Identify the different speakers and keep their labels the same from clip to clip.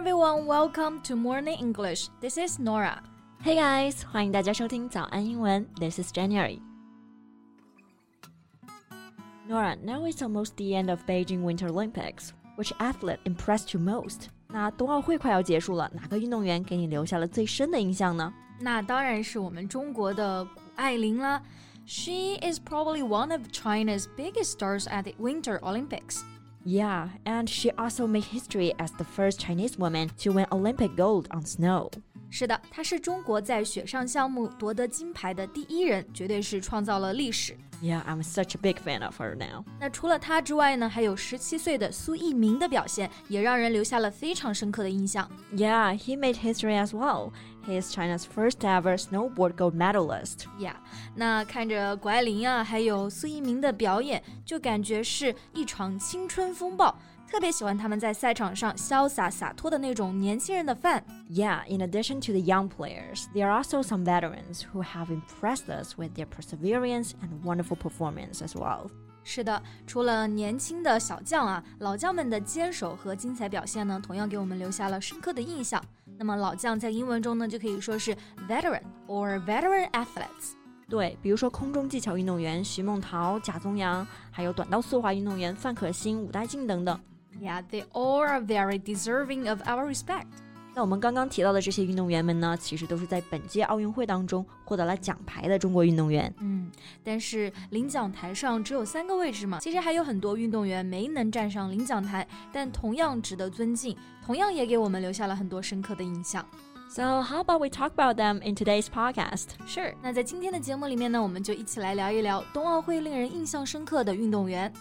Speaker 1: everyone, welcome to Morning English. This is Norah.
Speaker 2: Hey guys，欢迎大家收听早安英文。This is January. Norah, now it's almost the end of Beijing Winter Olympics. Which athlete impressed you most? 那冬奥会快要结束了，哪个运动员给你留下了最深的印象呢？
Speaker 1: 那当然是我们中国的谷爱凌啦。She is probably one of China's biggest stars at the Winter Olympics.
Speaker 2: Yeah, and she also made history as the first Chinese woman to win Olympic gold on snow.
Speaker 1: 是的，她是中国在雪上项目夺得金牌的第一人，绝对是创造了历史。
Speaker 2: Yeah, I'm such a big fan of her now.
Speaker 1: 那除了她之外呢，还有十七岁的苏翊鸣的表现，也让人留下了非常深刻的印象。
Speaker 2: Yeah, he made history as well. He is China's first ever snowboard gold medalist.
Speaker 1: Yeah，那看着谷爱凌啊，还有苏翊鸣的表演，就感觉是一场青春风暴。特别喜欢他们在赛场上潇洒洒脱的那种年轻人的范。
Speaker 2: Yeah, in addition to the young players, there are also some veterans who have impressed us with their perseverance and wonderful performance as well.
Speaker 1: 是的，除了年轻的小将啊，老将们的坚守和精彩表现呢，同样给我们留下了深刻的印象。那么老将在英文中呢，就可以说是 veteran or veteran athletes。
Speaker 2: 对，比如说空中技巧运动员徐梦桃、贾宗洋，还有短道速滑运动员范可新、武代靖等等。
Speaker 1: Yeah, they all are very deserving of our respect.
Speaker 2: 那我们刚刚提到的这些运动员们呢，其实都是在本届奥运会当中获得了奖牌的中国运动员。
Speaker 1: 嗯，但是领奖台上只有三个位置嘛，其实还有很多运动员没能站上领奖台，但同样值得尊敬，同样也给我们留下了很多深刻的印象。
Speaker 2: So how about we talk about them in today's podcast?
Speaker 1: Sure. 那在今天的节目里面呢，我们就一起来聊一聊冬奥会令人印象深刻的运动员。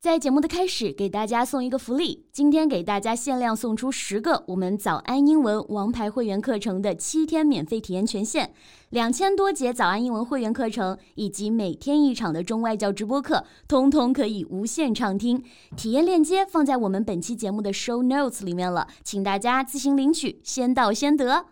Speaker 3: 在节目的开始，给大家送一个福利。今天给大家限量送出十个我们早安英文王牌会员课程的七天免费体验权限，两千多节早安英文会员课程以及每天一场的中外教直播课，通通可以无限畅听。体验链接放在我们本期节目的 show notes 里面了，请大家自行领取，先到先得。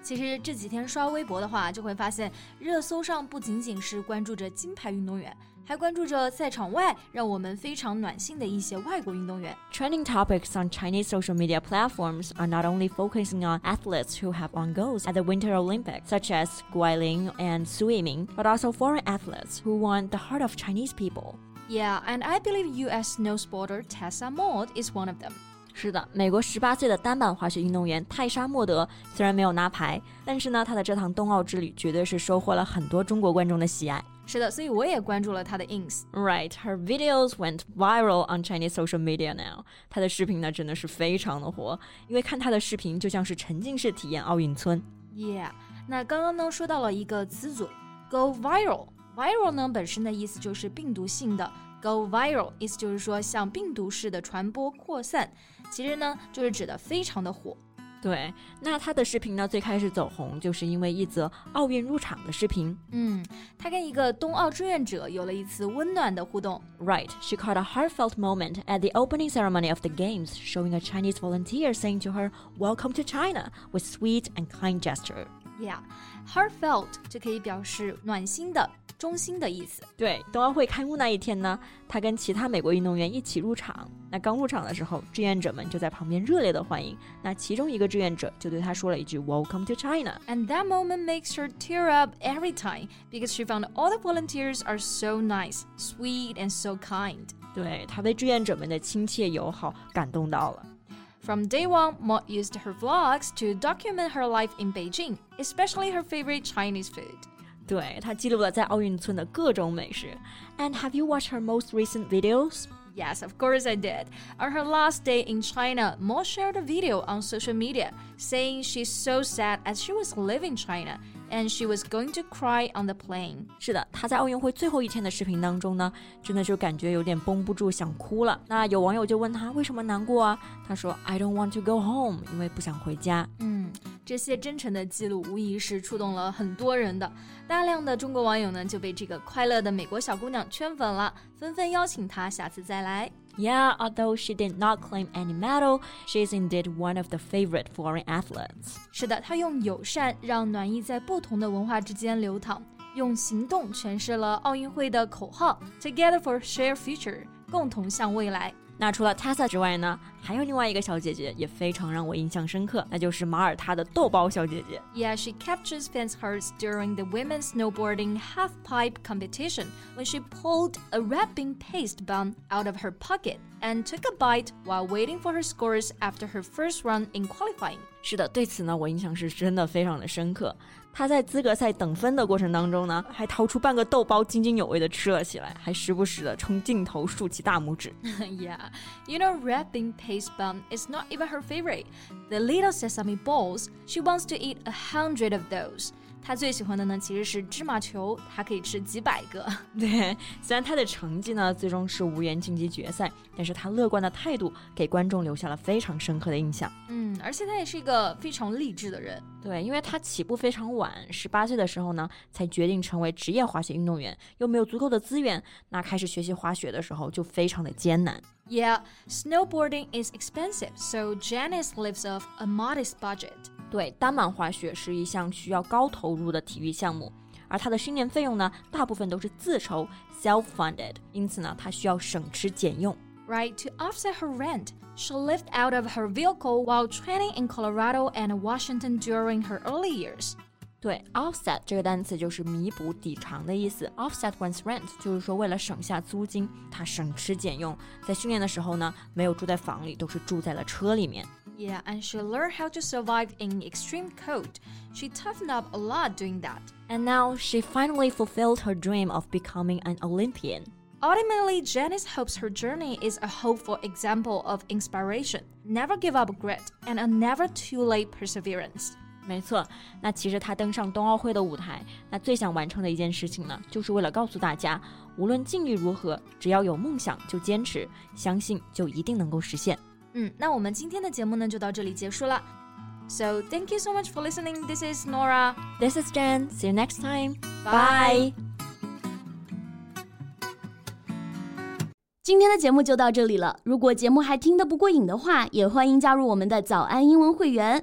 Speaker 1: 其实这几天刷微博的话，就会发现热搜上不仅仅是关注着金牌运动员。还关注着赛场外让我们非常暖心的一些外国运动员。
Speaker 2: Trending topics on Chinese social media platforms are not only focusing on athletes who have on goals at the Winter Olympics, such as Gu Ailing and Su Yiming, but also foreign athletes who won the heart of Chinese people.
Speaker 1: Yeah, and I believe U.S. snowboarder Tessa Maud is one of them.
Speaker 2: 是的，美国十八岁的单板滑雪运动员泰莎·莫德虽然没有拿牌，但是呢，她的这趟冬奥之旅绝对是收获了很多中国观众的喜爱。
Speaker 1: 是的，所以我也关注了她的 ins。
Speaker 2: Right, her videos went viral on Chinese social media now。她的视频呢真的是非常的火，因为看她的视频就像是沉浸式体验奥运村。
Speaker 1: Yeah，那刚刚呢说到了一个词组，go viral。viral 呢本身的意思就是病毒性的，go viral 意思就是说像病毒似的传播扩散，其实呢就是指的非常的火。
Speaker 2: 对，那他的视频呢？最开始走红，就是因为一则奥运入场的视频。
Speaker 1: 嗯，他跟一个冬奥志愿者有了一次温暖的互动。
Speaker 2: Right, she caught a heartfelt moment at the opening ceremony of the games, showing a Chinese volunteer saying to her, "Welcome to China," with sweet and kind gesture.
Speaker 1: Yeah, heartfelt 就可以表示暖心的。 中心的意思。
Speaker 2: 对，冬奥会开幕那一天呢，他跟其他美国运动员一起入场。那刚入场的时候，志愿者们就在旁边热烈的欢迎。那其中一个志愿者就对他说了一句 "Welcome to China."
Speaker 1: And that moment makes her tear up every time because she found all the volunteers are so nice, sweet, and so kind.
Speaker 2: 对，他被志愿者们的亲切友好感动到了。
Speaker 1: From day one, Maud used her vlogs to document her life in Beijing, especially her favorite Chinese food.
Speaker 2: 对，她记录了在奥运村的各种美食。And have you watched her most recent videos?
Speaker 1: Yes, of course I did. On her last day in China, Maud shared a video on social media saying she's so sad as she was leaving China and she was going to cry on the plane.
Speaker 2: 是的，她在奥运会最后一天的视频当中呢，真的就感觉有点绷不住，想哭了。那有网友就问她为什么难过啊？她说：“I don't want to go home，因为不想回家。”
Speaker 1: 嗯。这些真诚的记录无疑是触动了很多人的，大量的中国网友呢就被这个快乐的美国小姑娘圈粉了，纷纷邀请她下次再来。
Speaker 2: Yeah, although she did not claim any medal, she is indeed one of the favorite foreign athletes.
Speaker 1: 是的，她用友善让暖意在不同的文化之间流淌，用行动诠释了奥运会的口号：Together for shared future，共同向未来。
Speaker 2: 那除了 Tessa 之外呢，还有另外一个小姐姐也非常让我印象深刻，那就是马耳他的豆包小姐姐。
Speaker 1: Yeah, she captures fans' hearts during the women's snowboarding halfpipe competition when she pulled a red bean paste bun out of her pocket and took a bite while waiting for her scores after her first run in qualifying.
Speaker 2: 是的，对此呢，我印象是真的非常的深刻。她在资格赛等分的过程当中呢，还掏出半个豆包，津津有味的吃了起来，还时不时的冲镜头竖起大拇指。
Speaker 1: yeah, you know red bean paste bun is not even her favorite. The little sesame balls, she wants to eat a hundred of those. 他最喜欢的呢其实是芝麻球，他可以吃几百个。
Speaker 2: 对，虽然他的成绩呢最终是无缘晋级决赛，但是他乐观的态度给观众留下了非常深刻的印象。
Speaker 1: 嗯，而且他也是一个非常励志的人。
Speaker 2: 对，因为他起步非常晚，十八岁的时候呢才决定成为职业滑雪运动员，又没有足够的资源，那开始学习滑雪的时候就非常的艰难。
Speaker 1: Yeah, snowboarding is expensive, so Janice lives off a modest budget.
Speaker 2: 对，单板滑雪是一项需要高投入的体育项目，而它的训练费用呢，大部分都是自筹 （self-funded），因此呢，它需要省吃俭用。
Speaker 1: Right, to offset her rent, she lived out of her vehicle while training in Colorado and Washington during her early years.
Speaker 2: 对，offset 这个单词就是弥补、抵偿的意思。offset one's rent 就是说为了省下租金，他省吃俭用，在训练的时候呢，没有住在房里，都是住在了车里面。
Speaker 1: Yeah, and she learned how to survive in extreme cold. She toughened up a lot doing that.
Speaker 2: And now she finally fulfilled her dream of becoming an Olympian.
Speaker 1: Ultimately, Jenise hopes her journey is a hopeful example of inspiration. Never give up grit and a never too late perseverance.
Speaker 2: 没错，那其实他登上冬奥会的舞台，那最想完成的一件事情呢，就是为了告诉大家，无论境遇如何，只要有梦想就坚持，相信就一定能够实现。
Speaker 1: 嗯，那我们今天的节目呢就到这里结束了。So thank you so much for listening. This is Nora.
Speaker 2: This is Jen. See you next time.
Speaker 1: Bye.
Speaker 3: 今天的节目就到这里了。如果节目还听得不过瘾的话，也欢迎加入我们的早安英文会员。